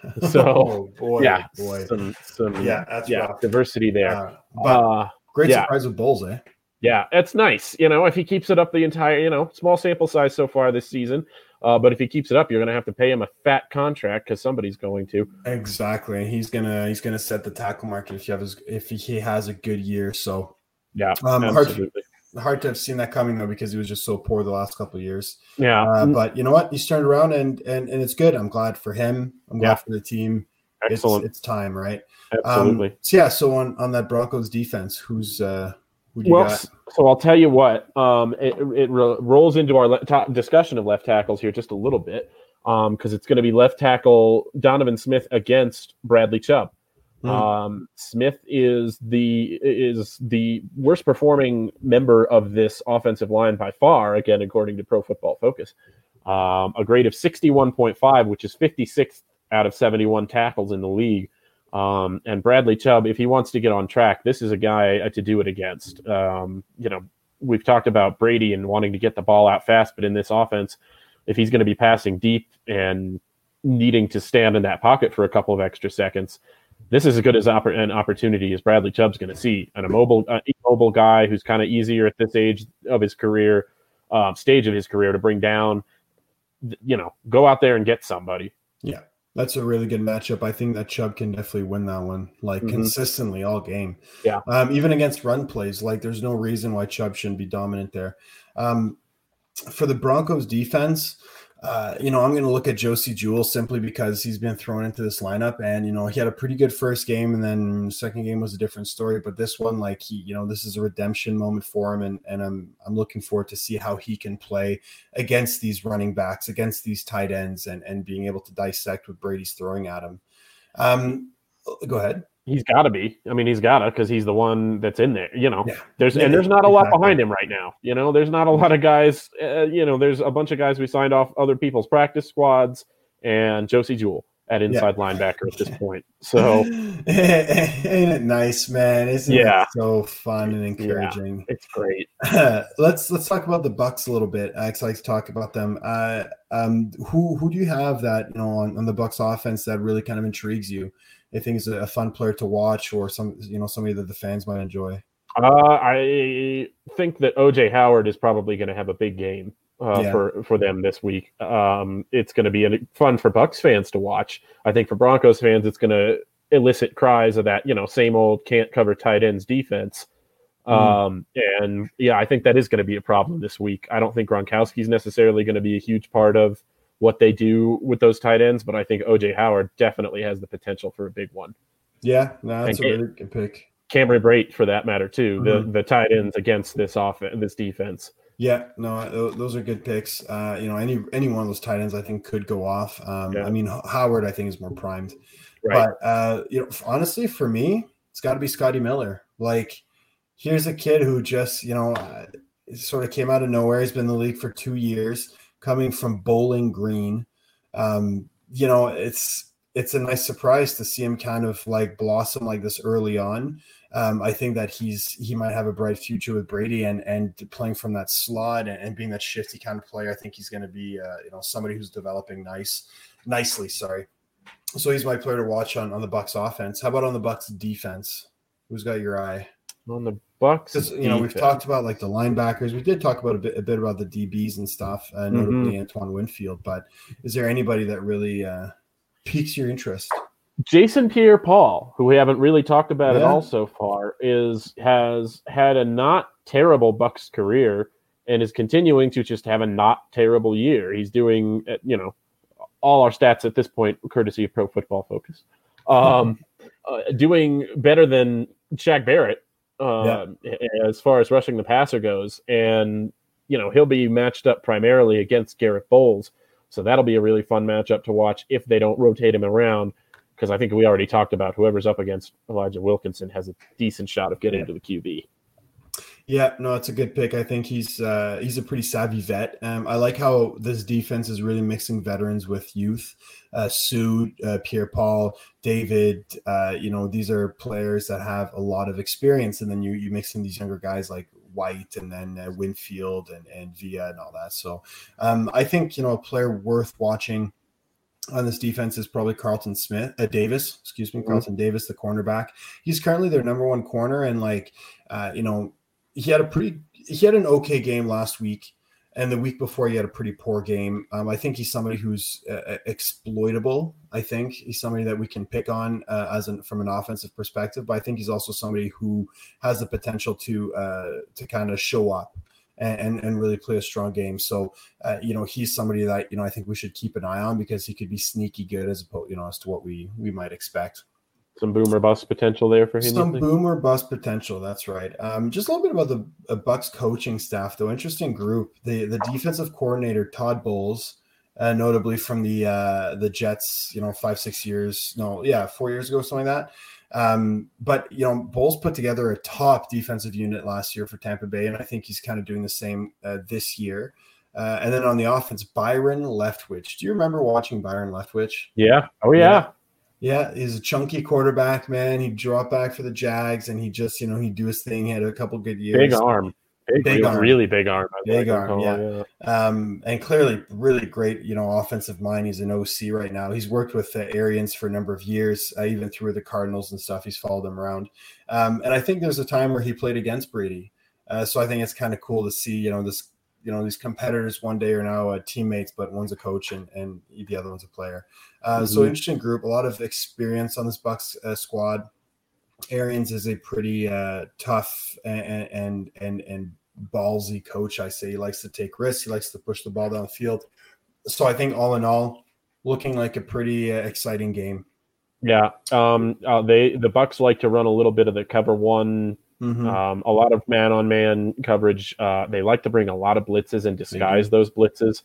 Speaker 3: *laughs* So,
Speaker 1: oh boy,
Speaker 3: yeah,
Speaker 1: boy,
Speaker 3: some, some
Speaker 1: Yeah, that's
Speaker 3: yeah,
Speaker 1: rough.
Speaker 3: diversity there.
Speaker 1: Uh, but
Speaker 3: Uh,
Speaker 1: great
Speaker 3: yeah.
Speaker 1: surprise with Bolles, eh?
Speaker 3: Yeah, it's nice. You know, if he keeps it up the entire, you know, small sample size so far this season. Uh, but if he keeps it up, you're going to have to pay him a fat contract because somebody's going to.
Speaker 1: Exactly. He's gonna he's gonna set the tackle market if you have his, if he has a good year. So
Speaker 3: Yeah,
Speaker 1: Um,
Speaker 3: absolutely.
Speaker 1: hard to have seen that coming though because he was just so poor the last couple of years.
Speaker 3: Yeah,
Speaker 1: Uh, but you know what? He's turned around and and and it's good. I'm glad for him. I'm glad
Speaker 3: Yeah.
Speaker 1: for the team.
Speaker 3: excellent.
Speaker 1: It's, it's time, right?
Speaker 3: absolutely.
Speaker 1: Um, so yeah. So on on that Broncos defense, who's uh who do you
Speaker 3: well,
Speaker 1: got?
Speaker 3: so I'll tell you what. Um, it it ro- rolls into our le- top discussion of left tackles here just a little bit, um, because it's going to be left tackle Donovan Smith against Bradley Chubb. Mm. Um, Smith is the is the worst performing member of this offensive line by far. Again, according to Pro Football Focus, um, a grade of sixty one point five, which is fifty sixth out of seventy one tackles in the league. Um, and Bradley Chubb, if he wants to get on track, this is a guy to do it against. Um, you know, we've talked about Brady and wanting to get the ball out fast, but in this offense, if he's going to be passing deep and needing to stand in that pocket for a couple of extra seconds, this is as good as oppor- an opportunity as Bradley Chubb's going to see. And a mobile, uh, mobile guy who's kind of easier at this age of his career, um, stage of his career to bring down. You know, go out there and get somebody.
Speaker 1: Yeah, that's a really good matchup. I think that Chubb can definitely win that one, like mm-hmm. consistently all game.
Speaker 3: Yeah,
Speaker 1: um, even against run plays, like there's no reason why Chubb shouldn't be dominant there. Um, for the Broncos defense, uh, you know, I'm going to look at Josey Jewell simply because he's been thrown into this lineup, and you know, he had a pretty good first game, and then second game was a different story. But this one, like he, you know, this is a redemption moment for him, and and I'm I'm looking forward to see how he can play against these running backs, against these tight ends, and and being able to dissect what Brady's throwing at him. Um, go ahead.
Speaker 3: He's got to be. I mean, he's got to because he's the one that's in there. You know, yeah. there's and there's not a lot behind him right now. You know, there's not a lot of guys. Uh, you know, there's a bunch of guys we signed off other people's practice squads and Josey Jewell at inside yeah. linebacker at this point. *laughs* So,
Speaker 1: ain't it nice, man? Isn't yeah. it so fun and encouraging?
Speaker 3: Yeah, it's great. *laughs*
Speaker 1: let's let's talk about the Bucks a little bit. I like to talk about them. Uh, um, who who do you have that you know on, on the Bucks offense that really kind of intrigues you? I think is a fun player to watch or some you know somebody that the fans might enjoy?
Speaker 3: Uh, I think that OJ Howard is probably going to have a big game uh, yeah. for for them this week. Um, it's going to be fun for Bucks fans to watch. I think for Broncos fans, it's going to elicit cries of that you know same old can't cover tight ends defense. Mm. Um, and yeah, I think that is going to be a problem this week. I don't think Gronkowski's necessarily going to be a huge part of what they do with those tight ends, but I think OJ Howard definitely has the potential for a big one.
Speaker 1: Yeah, no, that's and a really good pick.
Speaker 3: Cameron Brate, for that matter, too. Mm-hmm. The the tight ends against this offense, this defense.
Speaker 1: Yeah, no, those are good picks. Uh, you know, any any one of those tight ends I think could go off. Um, yeah. I mean, Howard I think is more primed, right. but uh, you know, honestly, for me, it's got to be Scotty Miller. Like, here's a kid who just you know uh, sort of came out of nowhere. He's been in the league for two years coming from Bowling Green. Um, you know, it's it's a nice surprise to see him kind of like blossom like this early on. Um, I think that he's he might have a bright future with Brady and and playing from that slot and, and being that shifty kind of player. I think he's going to be uh, you know somebody who's developing nice nicely. Sorry, so he's my player to watch on on the Bucks offense. How about on the Bucks defense? Who's got your eye?
Speaker 3: On the Bucks.
Speaker 1: Because you know we've talked about like the linebackers. We did talk about a bit a bit about the DBs and stuff, uh, notably mm-hmm. Antoine Winfield. But is there anybody that really uh, piques your interest?
Speaker 3: Jason Pierre-Paul, who we haven't really talked about yeah. at all so far, is has had a not terrible Bucks career and is continuing to just have a not terrible year. He's doing uh, you know all our stats at this point, courtesy of Pro Football Focus, um, *laughs* uh, doing better than Shaq Barrett uh, yeah. as far as rushing the passer goes. And, you know, he'll be matched up primarily against Garett Bolles. So that'll be a really fun matchup to watch if they don't rotate him around. Because I think we already talked about whoever's up against Elijah Wilkinson has a decent shot of getting yeah. to the QB.
Speaker 1: Yeah, no, it's a good pick. I think he's uh, he's a pretty savvy vet. Um, I like how this defense is really mixing veterans with youth. Uh, Suh, uh, Pierre Paul, David. Uh, you know, these are players that have a lot of experience, and then you you mix in these younger guys like White and then uh, Winfield and and Villa and all that. So um, I think you know a player worth watching on this defense is probably Carlton Smith, uh, Davis, excuse me, mm-hmm. Carlton mm-hmm. Davis, the cornerback. He's currently their number one corner, and like, uh, you know, he had a pretty he had an okay game last week and the week before he had a pretty poor game. Um, i think he's somebody who's uh, uh, exploitable i think. He's somebody that we can pick on uh, as an from an offensive perspective but i think he's also somebody who has the potential to uh, to kind of show up and, and, really play a strong game. So uh, you know he's somebody that you know i think we should keep an eye on because he could be sneaky good as opposed you know as to what we we might expect
Speaker 3: some boomer bust potential there for him.
Speaker 1: Some boomer bust potential. That's right. Um, just a little bit about the uh, Bucks coaching staff, though. Interesting group. The the defensive coordinator Todd Bowles, uh, notably from the uh, the Jets. You know, five six years. No, yeah, four years ago, something like that. Um, but you know, Bowles put together a top defensive unit last year for Tampa Bay, and I think he's kind of doing the same uh, this year. Uh, and then on the offense, Byron Leftwich. Do you remember watching Byron Leftwich?
Speaker 3: Yeah. Oh yeah.
Speaker 1: Yeah, he's a chunky quarterback, man. He'd drop back for the Jags, and he just, you know, he'd do his thing. He had a couple good years.
Speaker 3: Big arm. Big,
Speaker 1: Big
Speaker 3: really,
Speaker 1: arm.
Speaker 3: really big arm. I
Speaker 1: Big
Speaker 3: like
Speaker 1: arm,
Speaker 3: him.
Speaker 1: yeah. Um, and clearly, really great, you know, offensive mind. He's an OC right now. He's worked with the Arians for a number of years, uh, even through the Cardinals and stuff. He's followed them around. Um, and I think there's a time where he played against Brady. Uh, so I think it's kind of cool to see, you know, this, you know, these competitors one day are now uh, teammates, but one's a coach and, and the other one's a player. Uh, So
Speaker 3: Mhm.
Speaker 1: interesting group, a lot of experience on this Bucks uh, squad. Arians is a pretty uh, tough and and and and ballsy coach. I say he likes to take risks. He likes to push the ball down the field. So I think all in all, looking like a pretty uh, exciting game.
Speaker 3: Yeah. Um, uh, they the Bucks like to run a little bit of the cover one,
Speaker 1: Mhm.
Speaker 3: um, a lot of man on man coverage. Uh, they like to bring a lot of blitzes and disguise those blitzes.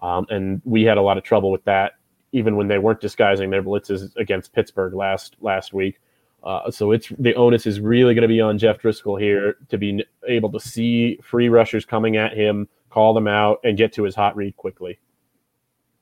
Speaker 3: Um, and we had a lot of trouble with that, even when they weren't disguising their blitzes against Pittsburgh last last week. Uh, so it's the onus is really going to be on Jeff Driskel here to be able to see free rushers coming at him, call them out, and get to his hot read quickly.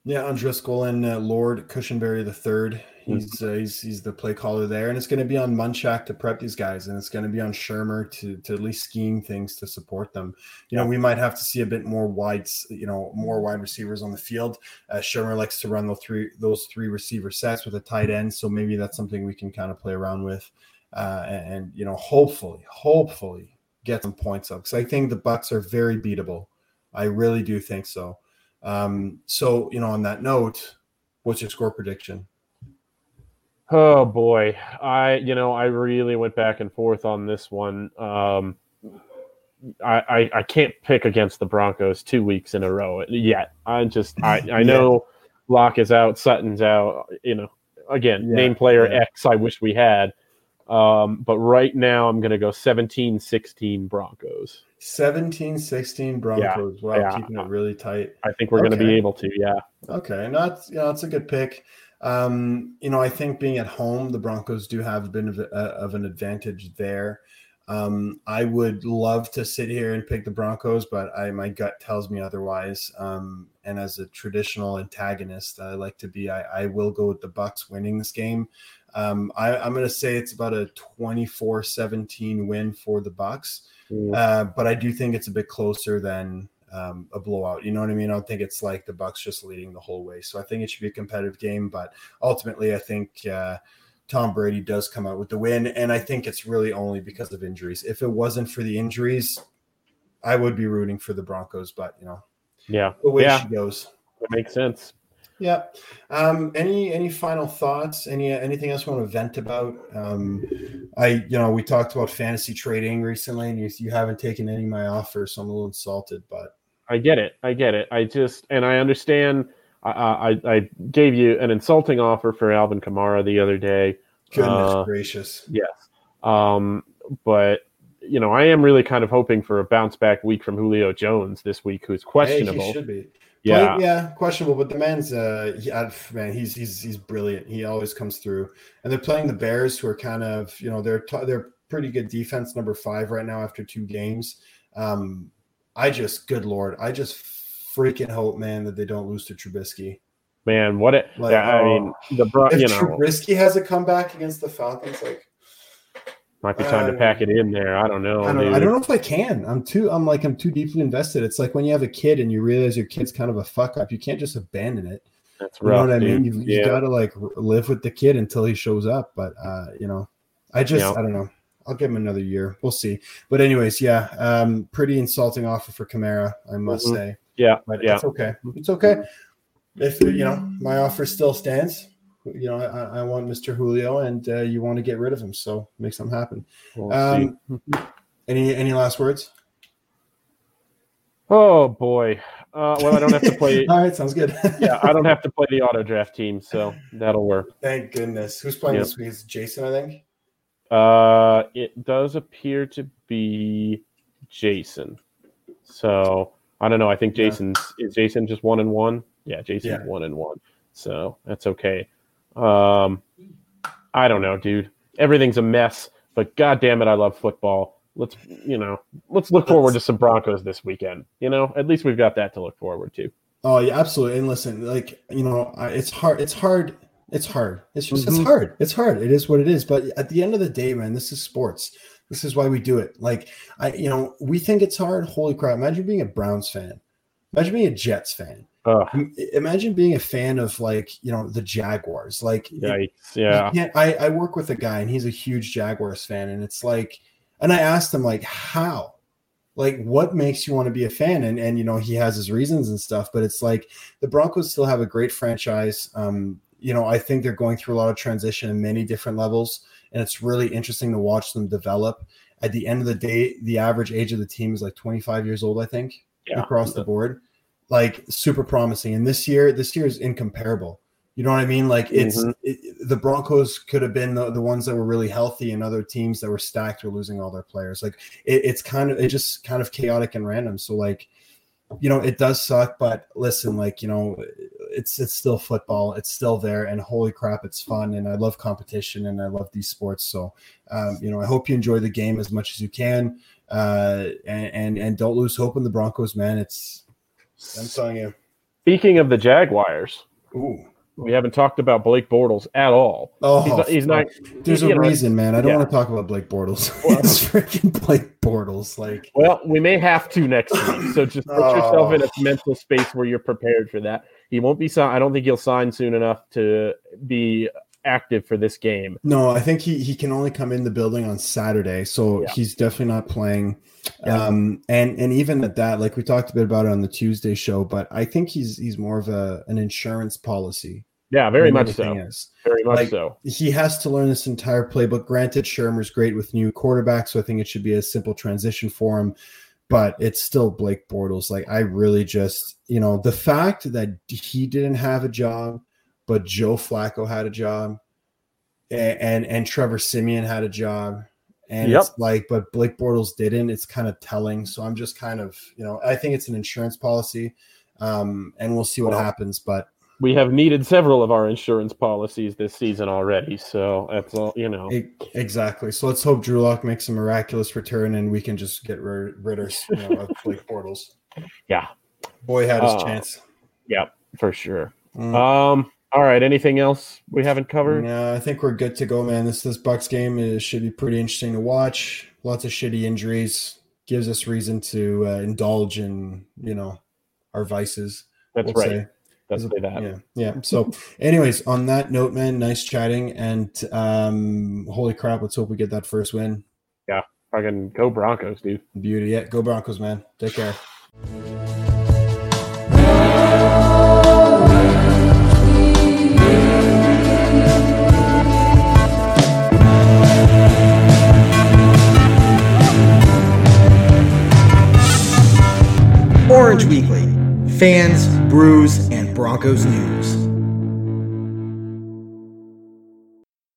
Speaker 1: Yeah, on Driskel and uh, Lloyd Cushenberry the third. He's, uh, he's he's the play caller there, and it's going to be on Munchak to prep these guys, and it's going to be on Shurmur to to at least scheme things to support them. You know, we might have to see a bit more wide, you know, more wide receivers on the field. Uh, Shurmur likes to run those three those three receiver sets with a tight end, so maybe that's something we can kind of play around with, uh, and, and you know, hopefully, hopefully get some points up because I think the Bucks are very beatable. I really do think so. Um, so, you know, on that note, what's your score prediction?
Speaker 3: Oh boy, I you know I really went back and forth on this one. Um, I, I I can't pick against the Broncos two weeks in a row yet. I just I I know Lock is out, Sutton's out. You know, again,
Speaker 1: Yeah,
Speaker 3: name player
Speaker 1: yeah.
Speaker 3: X. I wish we had. Um, but right now I'm going to go 17-16 Broncos.
Speaker 1: 17 16 Broncos. wow,
Speaker 3: yeah.
Speaker 1: keeping it really tight.
Speaker 3: I think we're going to be able to. Yeah.
Speaker 1: Okay, no, that's you know, that's a good pick. Um, you know, I think being at home, the Broncos do have a bit of, a, of an advantage there. Um, I would love to sit here and pick the Broncos, but I my gut tells me otherwise. Um, and as a traditional antagonist, I like to be. I, I will go with the Bucks winning this game. Um, I, I'm going to say it's about a 24-17 win for the Bucks, uh, but I do think it's a bit closer than um, a blowout. You know what I mean? I don't think it's like the Bucks just leading the whole way. So I think it should be a competitive game, but ultimately, I think uh, Tom Brady does come out with the win, and I think it's really only because of injuries. If it wasn't for the injuries, I would be rooting for the Broncos, but you know,
Speaker 3: Yeah.
Speaker 1: the way
Speaker 3: yeah.
Speaker 1: she goes.
Speaker 3: That makes sense.
Speaker 1: Yeah. Um, any any final thoughts? Any anything else you want to vent about? Um, I you know we talked about fantasy trading recently, and you, you haven't taken any of my offers, so I'm a little insulted. But
Speaker 3: I get it. I get it. I just and I understand. I I, I gave you an insulting offer for Alvin Kamara the other day.
Speaker 1: goodness
Speaker 3: Uh,
Speaker 1: gracious,
Speaker 3: Yes. Um, but you know, I am really kind of hoping for a bounce back week from Julio Jones this week, who's
Speaker 1: Hey,
Speaker 3: questionable.
Speaker 1: he should be.
Speaker 3: Yeah.
Speaker 1: Play- yeah, questionable, but the man's uh, he, uh, man, he's he's he's brilliant. He always comes through, and they're playing the Bears, who are kind of you know they're t- they're pretty good defense, number five right now after two games. Um, I just, good lord, I just freaking hope, man, that they don't lose to Trubisky.
Speaker 3: Man, what it?
Speaker 1: Like,
Speaker 3: yeah, I mean, the Bro-
Speaker 1: If
Speaker 3: you know
Speaker 1: Trubisky has a comeback against the Falcons, like
Speaker 3: might be time to
Speaker 1: uh,
Speaker 3: pack it in there. I don't know.
Speaker 1: I don't. I don't know if I can. I'm too. I'm like I'm too deeply invested. It's like when you have a kid and you realize your kid's kind of a fuck up. You can't just abandon it.
Speaker 3: That's right.
Speaker 1: You know what I mean? You've, you
Speaker 3: yeah.
Speaker 1: got to like live with the kid until he shows up. But uh, you know, I just
Speaker 3: Yeah.
Speaker 1: I don't know. I'll give him another year. We'll see. But anyways, yeah, um, pretty insulting offer for Kamara, I must
Speaker 3: Mhm.
Speaker 1: say.
Speaker 3: yeah,
Speaker 1: But
Speaker 3: yeah.
Speaker 1: it's okay. It's okay. If you know my offer still stands, you know I, I want Mr. Julio, and uh, you want to get rid of him, so make something happen.
Speaker 3: We'll.
Speaker 1: Um, any any last words?
Speaker 3: Oh boy. Uh, well, I don't have to play. *laughs*
Speaker 1: All right, sounds good. *laughs*
Speaker 3: yeah, I don't have to play the auto draft team, so that'll work.
Speaker 1: Thank goodness. Who's playing
Speaker 3: Yep.
Speaker 1: this week? It's Jason, I think.
Speaker 3: Uh, it does appear to be Jason. So I don't know. I think
Speaker 1: Yeah.
Speaker 3: Is Jason just one and one. Yeah, Jason's
Speaker 1: Yeah.
Speaker 3: one and one. So that's okay. Um, I don't know, dude. everything's a mess. But god damn it, I love football. Let's you know, let's look forward to some Broncos this weekend. You know, at least we've got that to look forward to.
Speaker 1: Oh yeah, absolutely. And listen, like you know, I- it's hard. It's hard. It's hard. It's just
Speaker 3: Mhm.
Speaker 1: it's hard. It's hard. It is what it is. But at the end of the day, man, this is sports. This is why we do it. Like I, you know, we think it's hard. Holy crap! Imagine being a Browns fan. Imagine being a Jets fan.
Speaker 3: Ugh,
Speaker 1: Imagine being a fan of like you know the Jaguars. Like
Speaker 3: yikes!
Speaker 1: you
Speaker 3: Yeah,
Speaker 1: I, I work with a guy and he's a huge Jaguars fan, and it's like, and I asked him like, how, like, what makes you want to be a fan? And and you know he has his reasons and stuff, but it's like the Broncos still have a great franchise. Um, you know, I think they're going through a lot of transition in many different levels, and it's really interesting to watch them develop. At the end of the day, the average age of the team is like 25 years old, I think,
Speaker 3: Yeah.
Speaker 1: across the board. Like super promising. And this year, this year is incomparable. You know what I mean? Like it's
Speaker 3: Mhm.
Speaker 1: it, the Broncos could have been the, the ones that were really healthy, and other teams that were stacked were losing all their players. Like it, it's kind of it just kind of chaotic and random. So like, you know, it does suck, but listen, like you know, it's it's still football. It's still there, and holy crap, it's fun, and I love competition, and I love these sports. So, um, you know, I hope you enjoy the game as much as you can, uh, and and, and don't lose hope in the Broncos, man. It's I'm telling you.
Speaker 3: Speaking of the Jaguars,
Speaker 1: Ooh.
Speaker 3: we haven't talked about Blake Bortles at all.
Speaker 1: Oh,
Speaker 3: he's not. He's not
Speaker 1: There's
Speaker 3: you
Speaker 1: a
Speaker 3: know,
Speaker 1: reason, man. I don't
Speaker 3: yeah.
Speaker 1: want to talk about Blake Bortles. *laughs*
Speaker 3: Well-
Speaker 1: it's freaking Blake Bortles. Like,
Speaker 3: Well, we may have to next week, so just put yourself in a oh. mental space where you're prepared for that. He won't be signed. I don't think he'll sign soon enough to be active for this game.
Speaker 1: no, I think he he can only come in the building on Saturday, so
Speaker 3: Yeah.
Speaker 1: he's definitely not playing.
Speaker 3: Yeah.
Speaker 1: Um, and and even at that, like we talked a bit about it on the Tuesday show, but I think he's he's more of a an insurance policy.
Speaker 3: Yeah, very much so.
Speaker 1: is.
Speaker 3: Very much
Speaker 1: Like,
Speaker 3: so.
Speaker 1: he has to learn this entire playbook. Granted, Shurmur's great with new quarterbacks, so I think it should be a simple transition for him. But it's still Blake Bortles. Like I really just, you know, the fact that he didn't have a job, but Joe Flacco had a job, and and, and Trevor Siemian had a job, and
Speaker 3: Yep.
Speaker 1: it's like, but Blake Bortles didn't. It's kind of telling. So I'm just kind of, you know, I think it's an insurance policy, um, and we'll see what
Speaker 3: Well,
Speaker 1: happens. But
Speaker 3: We have needed several of our insurance policies this season already, so that's all. You know,
Speaker 1: Exactly. So let's hope Drew Lock makes a miraculous return and we can just get rid, rid of, you know, of Blake *laughs* Bortles.
Speaker 3: yeah,
Speaker 1: Boy had his
Speaker 3: Uh,
Speaker 1: chance.
Speaker 3: yeah, for sure.
Speaker 1: Mm.
Speaker 3: Um, all right. Anything else we haven't covered?
Speaker 1: Yeah, I think we're good to go, man. This this Bucks game is, should be pretty interesting to watch. Lots of shitty injuries gives us reason to uh, indulge in you know our vices.
Speaker 3: That's
Speaker 1: we'll
Speaker 3: right.
Speaker 1: say.
Speaker 3: Say that.
Speaker 1: Yeah, yeah. So, anyways, on that note, man, nice chatting, and um, holy crap, let's hope we get that first win.
Speaker 3: Yeah, fucking go Broncos, dude.
Speaker 1: Beauty, yeah. Go Broncos, man. Take care.
Speaker 2: Orange Weekly. Fans, brews, and Broncos news.